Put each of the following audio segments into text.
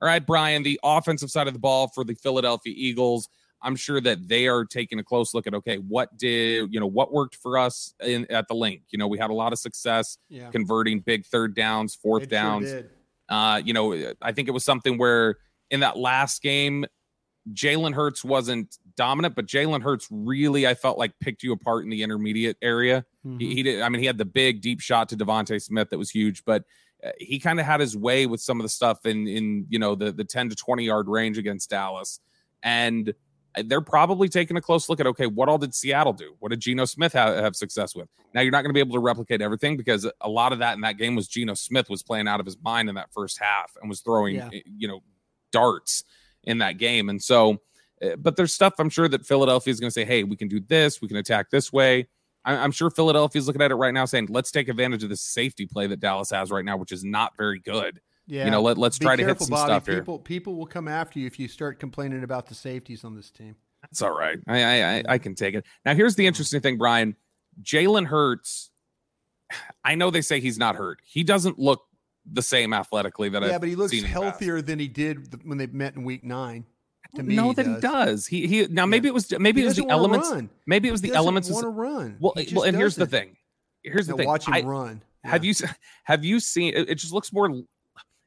All right, Bryan, the offensive side of the ball for the Philadelphia Eagles. I'm sure that they are taking a close look at okay, what did you know what worked for us in at the Linc? You know, we had a lot of success yeah. converting big third downs, fourth it downs. Sure uh, you know, I think it was something where in that last game, Jalen Hurts wasn't dominant, but Jalen Hurts really, I felt like picked you apart in the intermediate area. Mm-hmm. He, he, did. I mean, he had the big deep shot to DeVonta Smith that was huge, but he kind of had his way with some of the stuff in in you know the the 10 to 20 yard range against Dallas. And uh, they're probably taking a close look at okay what all did Seattle do? What did Geno Smith have, have success with? Now you're not going to be able to replicate everything because a lot of that in that game was Geno Smith was playing out of his mind in that first half and was throwing yeah. Eh, you know darts in that game. And so eh, but there's stuff I'm sure that Philadelphia is going to say hey we can do this we can attack this way I'm sure Philadelphia's looking at it right now saying, let's take advantage of the safety play that Dallas has right now, which is not very good. Yeah. You know, let, let's try careful, to hit some Bobby. stuff people, here. People will come after you if you start complaining about the safeties on this team. That's all right. I, I, I can take it. Now, here's the interesting thing, Bryan. Jalen Hurts, I know they say he's not hurt. He doesn't look the same athletically that yeah, I've but he looks healthier than he did when they met in week nine. To me, no, that he does. He he. Now maybe yeah. it was maybe it was the elements. Run. Maybe it was he the elements. Want to run? Well, uh, well, and here's the thing. Here's now the thing. Watch him I, run. Yeah. Have you have you seen? It, it just looks more.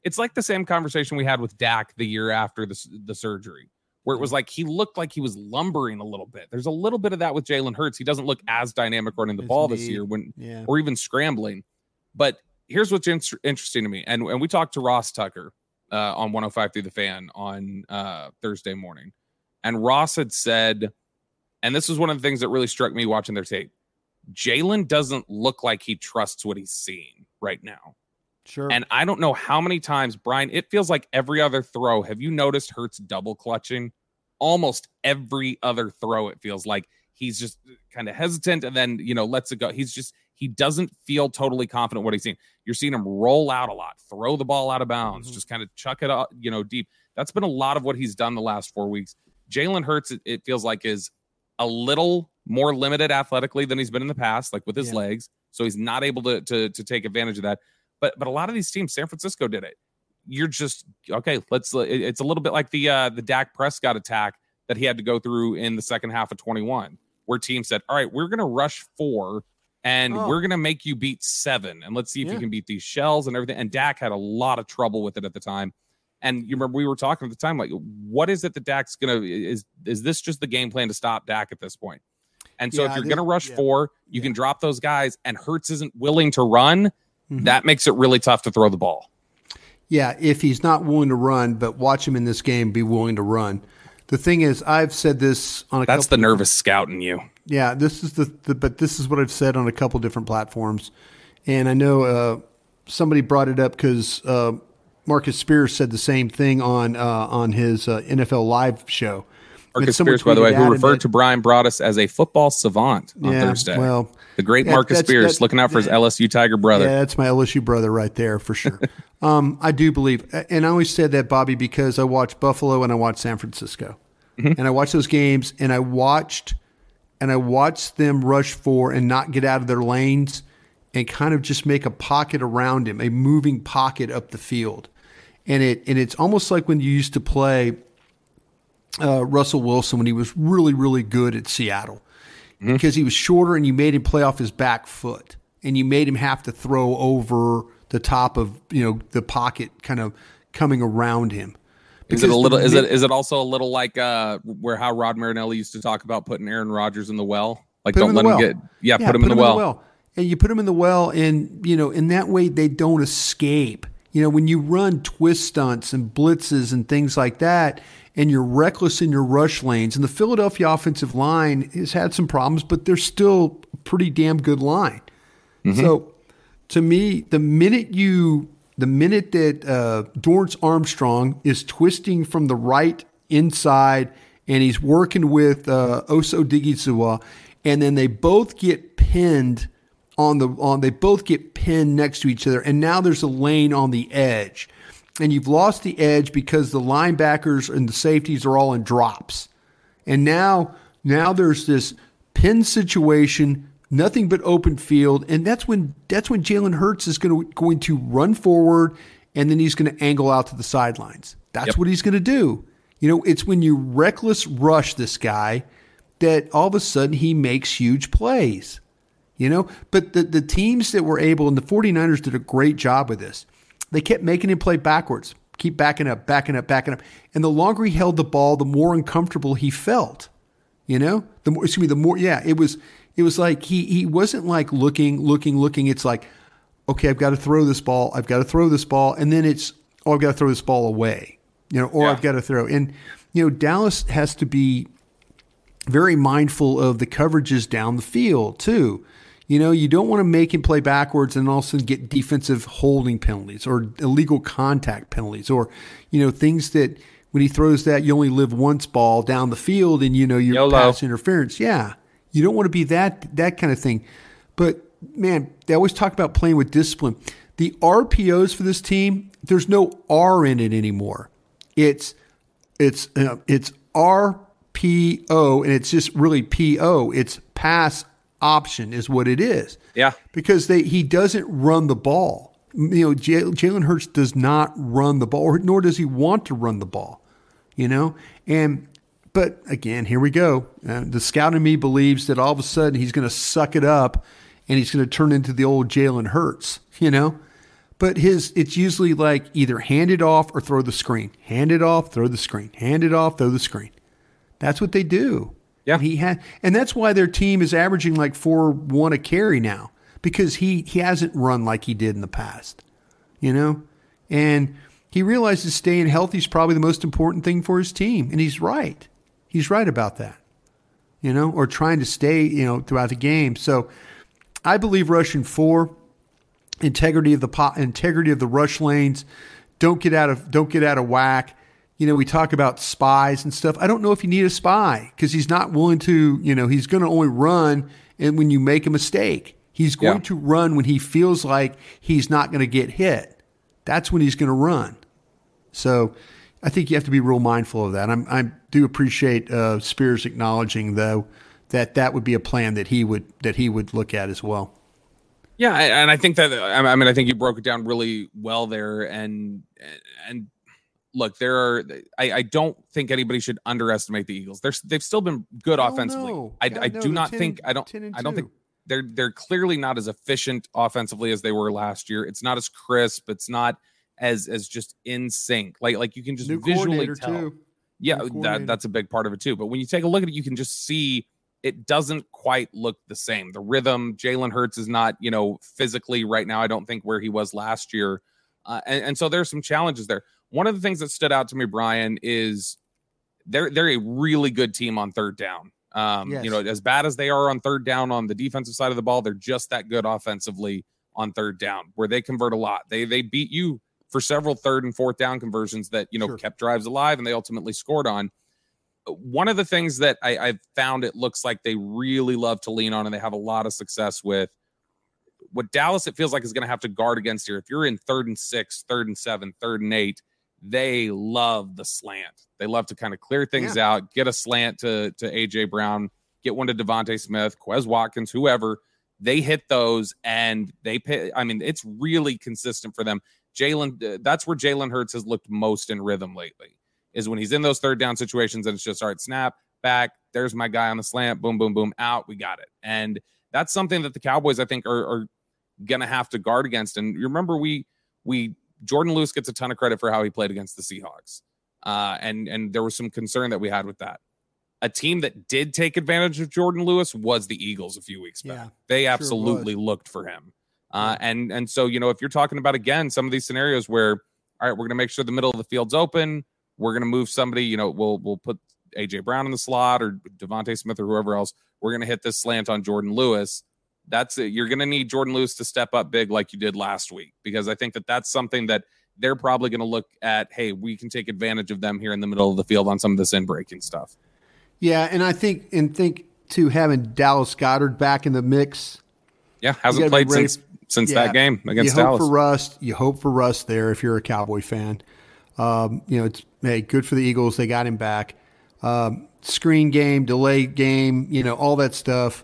It's like the same conversation we had with Dak the year after the the surgery, where it was mm. like he looked like he was lumbering a little bit. There's a little bit of that with Jalen Hurts. He doesn't look as dynamic running the ball this year when yeah. or even scrambling. But here's what's in- interesting to me, and and we talked to Ross Tucker uh, on 105 through the fan on uh, Thursday morning and Ross had said, and this was one of the things that really struck me watching their tape. Jalen doesn't look like he trusts what he's seeing right now. Sure. And I don't know how many times, Bryan, it feels like every other throw. Have you noticed Hurts double clutching? Almost every other throw, it feels like he's just kind of hesitant and then, you know, lets it go. He's just, he doesn't feel totally confident what he's seeing. You're seeing him roll out a lot, throw the ball out of bounds, mm-hmm. just kind of chuck it up, you know, deep. That's been a lot of what he's done the last four weeks. Jalen Hurts, it, it, feels like, is a little more limited athletically than he's been in the past, like with his yeah. legs. So he's not able to, to to take advantage of that. But but a lot of these teams, San Francisco did it. You're just okay. Let's. It's a little bit like the uh, the Dak Prescott attack that he had to go through in the second half of 21, where teams said, "All right, we're going to rush four, and oh. we're going to make you beat seven, and let's see if yeah. you can beat these shells and everything." And Dak had a lot of trouble with it at the time. And you remember we were talking at the time, like, what is it that Dak's gonna is is this just the game plan to stop Dak at this point? And so yeah, if you're gonna rush yeah. four, you can drop those guys, and Hurts isn't willing to run. Mm-hmm. That makes it really tough to throw the ball. Yeah, if he's not willing to run, but watch him in this game be willing to run. The thing is, I've said this on a. That's the nervous scout in you. Yeah, this is the, the, but this is what I've said on a couple different platforms, and I know uh, somebody brought it up because uh, Marcus Spears said the same thing on uh, on his uh, NFL Live show, Marcus Spears, by the way, who referred to Bryan Broaddus as a football savant on Yeah, Thursday. well, the great that- Marcus that's- Spears looking out for his LSU Tiger brother. Yeah, that's my LSU brother right there for sure. um, I do believe, and I always said that, Bobby, because I watched Buffalo and I watched San Francisco, Mm-hmm. and I watched those games, and I watched, and I watched them rush for and not get out of their lanes, and kind of just make a pocket around him, a moving pocket up the field, and it and it's almost like when you used to play uh, Russell Wilson when he was really, really good at Seattle because he was shorter and you made him play off his back foot and you made him have to throw over the top of, you know, the pocket kind of coming around him. Is it a little? Is it is it also a little like uh where how Rod Marinelli used to talk about putting Aaron Rodgers in the well? Like Put don't him let him well. get yeah, put him in the well. And you put him in the well, and you know, in that way they don't escape. You know, when you run twist stunts and blitzes and things like that, and you're reckless in your rush lanes, and the Philadelphia offensive line has had some problems, but they're still a pretty damn good line. So, to me, the minute you, the minute that uh, Dorrance Armstrong is twisting from the right inside, and he's working with uh, Osa Odighizuwa, and then they both get pinned on the on. They both get pinned next to each other, and now there's a lane on the edge, and you've lost the edge because the linebackers and the safeties are all in drops. And now, now there's this pin situation, nothing but open field, and that's when that's when Jalen Hurts is going to going to run forward, and then he's going to angle out to the sidelines. That's Yep. what he's going to do. You know, it's when you reckless rush this guy that all of a sudden he makes huge plays. You know, but the, the teams that were able, and the 49ers did a great job with this, they kept making him play backwards, keep backing up, backing up, backing up. And the longer he held the ball, the more uncomfortable he felt. You know, the more, excuse me, the more, yeah, it was, it was like he, he wasn't like looking, looking, looking. It's like, okay, I've got to throw this ball. I've got to throw this ball. And then it's, oh, I've got to throw this ball away, you know, or Yeah. I've got to throw. And, you know, Dallas has to be very mindful of the coverages down the field too. You know, you don't want to make him play backwards and all of a sudden get defensive holding penalties or illegal contact penalties or, you know, things that when he throws that you only live once ball down the field and you know you're YOLO. pass interference. Yeah. You don't want to be that that kind of thing. But man, they always talk about playing with discipline. The RPOs for this team, there's no R in it anymore. It's it's uh, it's RPO and it's just really PO. It's pass option is what it is. Yeah. Because they he doesn't run the ball. You know, Jalen Hurts does not run the ball, nor does he want to run the ball. You know, and but again, here we go. Uh, the scout in me believes that all of a sudden he's going to suck it up, and he's going to turn into the old Jalen Hurts. You know, but his it's usually like either hand it off or throw the screen. Hand it off, throw the screen. Hand it off, throw the screen. That's what they do. Yeah. He had, and that's why their team is averaging like four one a carry now because he he hasn't run like he did in the past, you know, and he realizes staying healthy is probably the most important thing for his team, and he's right. He's right about that, you know, or trying to stay, you know, throughout the game. So, I believe rushing four, integrity of the po- integrity of the rush lanes, don't get out of don't get out of whack you know, we talk about spies and stuff. I don't know if you need a spy because he's not willing to, you know, he's going to only run and when you make a mistake. He's going Yeah. to run when he feels like he's not going to get hit. That's when he's going to run. So I think you have to be real mindful of that. I'm, I do appreciate uh, Spears acknowledging though that that would be a plan that he would that he would look at as well. Yeah, and I think that I mean I think you broke it down really well there, and and look, there are I, I don't think anybody should underestimate the Eagles. They're they've still been good Hell offensively. no. I, God, I do not 10 think I don't I don't think they're they're clearly not as efficient offensively as they were last year. It's not as crisp. It's not as as just in sync. Like like you can just New visually tell. too. Yeah, that that's a big part of it too. But when you take a look at it, you can just see it doesn't quite look the same. The rhythm, Jalen Hurts is not, you know, physically right now. I don't think where he was last year, uh, and, and so there's some challenges there. One of the things that stood out to me, Bryan, is they're they're a really good team on third down. Um, Yes. You know, as bad as they are on third down on the defensive side of the ball, they're just that good offensively on third down, where they convert a lot. They they beat you for several third and fourth down conversions that you know Sure. kept drives alive, and they ultimately scored on. one of the things that I, I've found it looks like they really love to lean on and they have a lot of success with what Dallas it feels like is going to have to guard against here. If you're in third and six, third and seven, third and eight, they love the slant. They love to kind of clear things yeah. out, get a slant to to AJ Brown, get one to DeVonta Smith, Quez Watkins, whoever. They hit those and they pay. I mean, it's really consistent for them. Jalen, uh, that's where Jalen Hurts has looked most in rhythm lately, is when he's in those third down situations and it's just all right, snap, back, there's my guy on the slant, boom, boom, boom, out, we got it. And that's something that the Cowboys, I think, are, are gonna have to guard against. And you remember we we Jourdan Lewis gets a ton of credit for how he played against the Seahawks. Uh, and and there was some concern that we had with that a team that did take advantage of Jourdan Lewis was the Eagles a few weeks back. Yeah, they absolutely sure looked for him. Uh, and and so you know if you're talking about again some of these scenarios where all right we're going to make sure the middle of the field's open we're going to move somebody you know we'll we'll put AJ Brown in the slot or DeVonta Smith or whoever else we're going to hit this slant on Jourdan Lewis that's it you're going to need Jourdan Lewis to step up big like you did last week because I think that that's something that they're probably going to look at hey we can take advantage of them here in the middle of the field on some of this in breaking stuff yeah, and I think and think to having Dallas Goedert back in the mix. Yeah, hasn't played since since yeah, that game against you Dallas. Hope for rust. You hope for rust there if you're a Cowboy fan. Um, you know, it's hey, good for the Eagles. They got him back. Um, screen game, delay game, you know, all that stuff.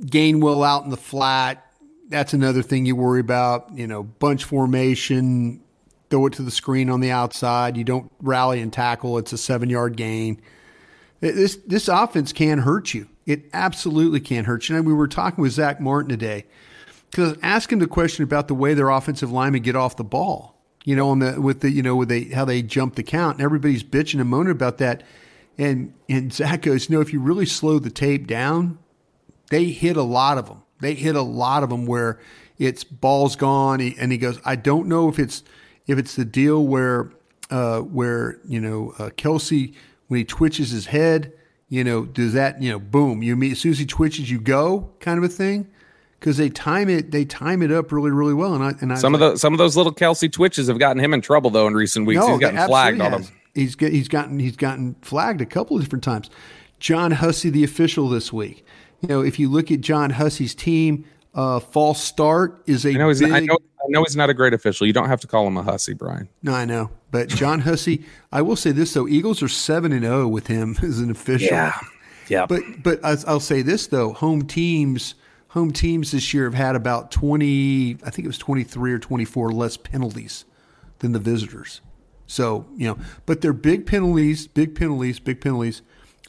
Gainwell out in the flat. That's another thing you worry about. You know, bunch formation. Throw it to the screen on the outside. You don't rally and tackle. It's a seven yard gain. This this offense can hurt you. It absolutely can hurt you. And we were talking with Zack Martin today because him the question about the way their offensive linemen get off the ball. You know, on the with the you know with they how they jump the count, and everybody's bitching and moaning about that. And and Zach goes, you know, if you really slow the tape down, they hit a lot of them. They hit a lot of them where it's balls gone, and he goes, I don't know if it's if it's the deal where uh, where you know uh, Kelce when he twitches his head, you know, does that, you know, boom, you meet as soon as he twitches, you go kind of a thing? Because they time it, they time it up really, really well. And I, and I some of the some of those little Kelce twitches have gotten him in trouble though in recent weeks. No, he's gotten flagged on them. He's get, he's gotten he's gotten flagged a couple of different times. John Hussey, the official this week. You know, if you look at John Hussey's team, uh, false start is a I know, big, I know I know he's not a great official. You don't have to call him a hussy, Bryan. No, I know. But John Hussey, I will say this though: Eagles are seven and zero oh with him as an official. Yeah, yeah. But but I'll say this though: home teams, home teams this year have had about twenty, I think it was twenty three or twenty four less penalties than the visitors. So you know, but their big penalties, big penalties, big penalties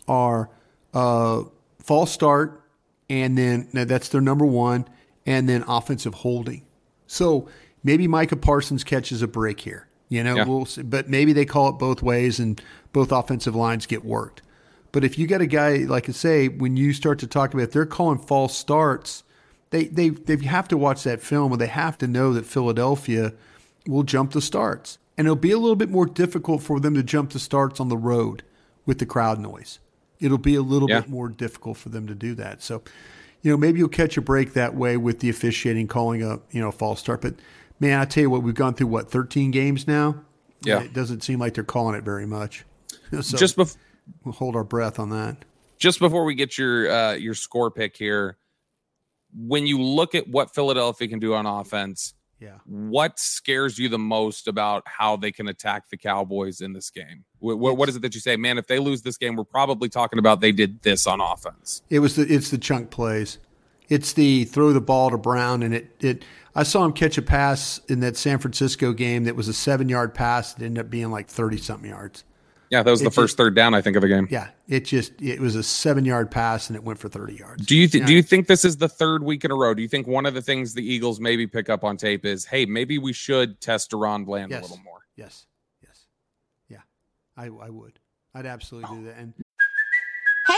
are uh, false start, and then that's their number one, and then offensive holding. So maybe Micah Parsons catches a break here. You know, yeah. we'll see, but maybe they call it both ways and both offensive lines get worked. But if you got a guy like I say, when you start to talk about if they're calling false starts, they they they have to watch that film and they have to know that Philadelphia will jump the starts. And it'll be a little bit more difficult for them to jump the starts on the road with the crowd noise. It'll be a little yeah. bit more difficult for them to do that. So you know, maybe you'll catch a break that way with the officiating calling a, you know, false start. But man, I tell you what, we've gone through what, 13 games now? Yeah. It doesn't seem like they're calling it very much. So just before we'll hold our breath on that. Just before we get your uh, your score pick here, when you look at what Philadelphia can do on offense, yeah. What scares you the most about how they can attack the Cowboys in this game? What, what is it that you say, man? If they lose this game, we're probably talking about they did this on offense. It was the it's the chunk plays. It's the throw the ball to Brown and it it. I saw him catch a pass in that San Francisco game that was a seven yard pass that ended up being like thirty something yards. Yeah, that was it the first third down I think of the game. Yeah, it just it was a seven yard pass and it went for thirty yards. Do you th- do you think this is the third week in a row? Do you think one of the things the Eagles maybe pick up on tape is, hey, maybe we should test DaRon Bland yes. a little more? Yes, yes, yeah, I I would. I'd absolutely do oh. that. And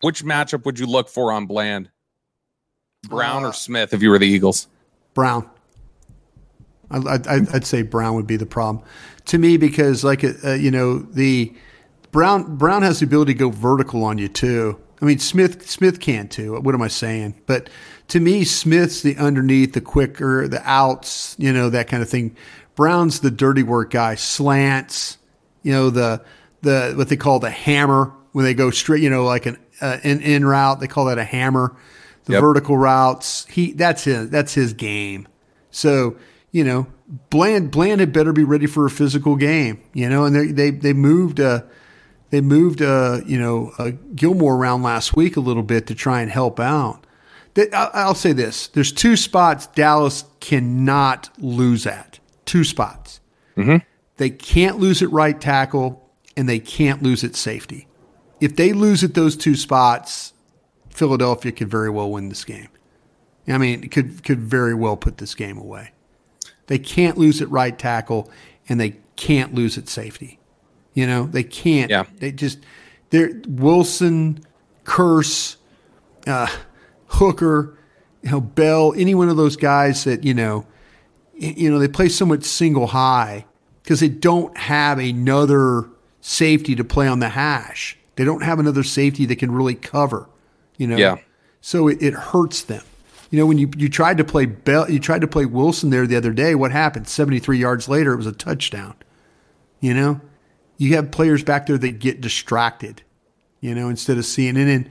Which matchup would you look for on Bland? Brown Uh, or Smith if you were the Eagles? Brown. I, I, I'd say Brown would be the problem to me because, like, uh, you know, the Brown Brown has the ability to go vertical on you too. I mean, Smith Smith can too. What am I saying? But to me, Smith's the underneath, the quicker, the outs, you know, that kind of thing. Brown's the dirty work guy, slants, you know, the the what they call the hammer when they go straight, you know, like an uh, in in route. They call that a hammer. The Yep. vertical routes, he that's his that's his game. So you know, Bland Bland had better be ready for a physical game. You know, and they they they moved uh they moved uh you know uh, Gilmore around last week a little bit to try and help out. That- I- I'll say this: there's two spots Dallas cannot lose at. Two spots. They can't lose at right tackle, and they can't lose at safety. If they lose at those two spots, Philadelphia could very well win this game. I mean, it could could very well put this game away. They can't lose at right tackle, and they can't lose at safety. You know, they can't. Yeah. They just they're Wilson, Kearse, uh, Hooker, you know, Bell, any one of those guys that you know, you know, they play so much single high because they don't have another safety to play on the hash. They don't have another safety that can really cover. You know, Yeah. So it, it hurts them. You know, when you you tried to play Bell, you tried to play Wilson there the other day. What happened? Seventy three yards later, it was a touchdown. You know, you have players back there that get distracted. You know, instead of seeing it. and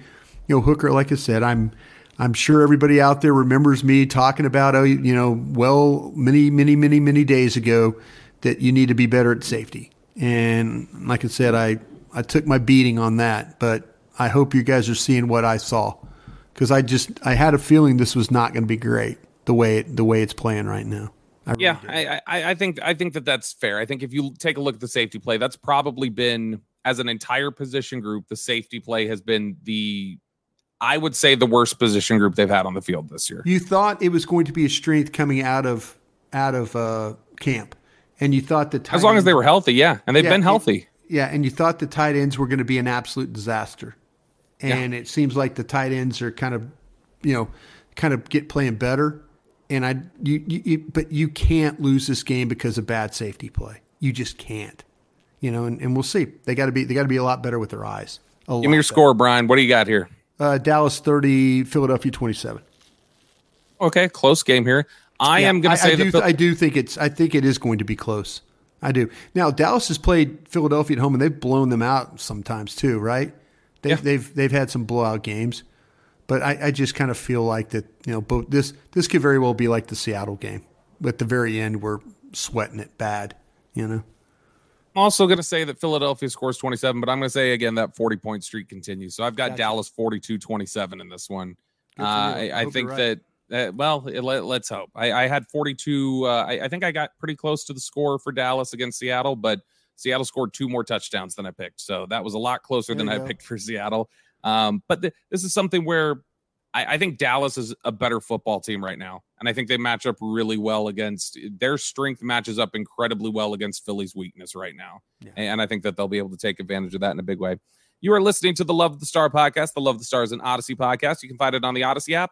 you know, Hooker. Like I said, I'm I'm sure everybody out there remembers me talking about oh, you know, well, many many many many days ago that you need to be better at safety. And like I said, I I took my beating on that, but I hope you guys are seeing what I saw because I just I had a feeling this was not going to be great the way it, the way it's playing right now. I really Yeah. I, I I think I think that that's fair. I think if you take a look at the safety play, that's probably been as an entire position group, the safety play has been the I would say the worst position group they've had on the field this year. You thought it was going to be a strength coming out of out of uh, camp, and you thought the tight As long as they were healthy, yeah, and they've Yeah, been healthy. Yeah, and you thought the tight ends were going to be an absolute disaster, and it seems like the tight ends are kind of, you know, kind of get playing better. And I, you, you, you but you can't lose this game because of bad safety play. You just can't, you know. And, and we'll see. They got to be they got to be a lot better with their eyes. Give me your better. score, Bryan. What do you got here? Uh, Dallas thirty, Philadelphia twenty seven. Okay, close game here. I am going to say I, do. Phil- I do think it's. I think it is going to be close. I do. Now Dallas has played Philadelphia at home, and they've blown them out sometimes too, right? They've Yeah. they've they've had some blowout games, but I, I just kind of feel like that. You know, both this this could very well be like the Seattle game. At the very end, we're sweating it bad. You know. I'm also going to say that Philadelphia scores 27, but I'm going to say again that 40 point streak continues. So I've got Dallas 42 27 in this one. Uh. I, I think right. that, uh, well, let, let's hope. I, I had 42. Uh, I, I think I got pretty close to the score for Dallas against Seattle, but Seattle scored two more touchdowns than I picked. So that was a lot closer There than I go. picked for Seattle. Um, but th- this is something where I, I think Dallas is a better football team right now. And I think they match up really well against their strength matches up incredibly well against Philly's weakness right now. Yeah. And I think that they'll be able to take advantage of that in a big way. You are listening to the Love of the Star podcast. The Love of the Star is an Odyssey podcast. You can find it on the Odyssey app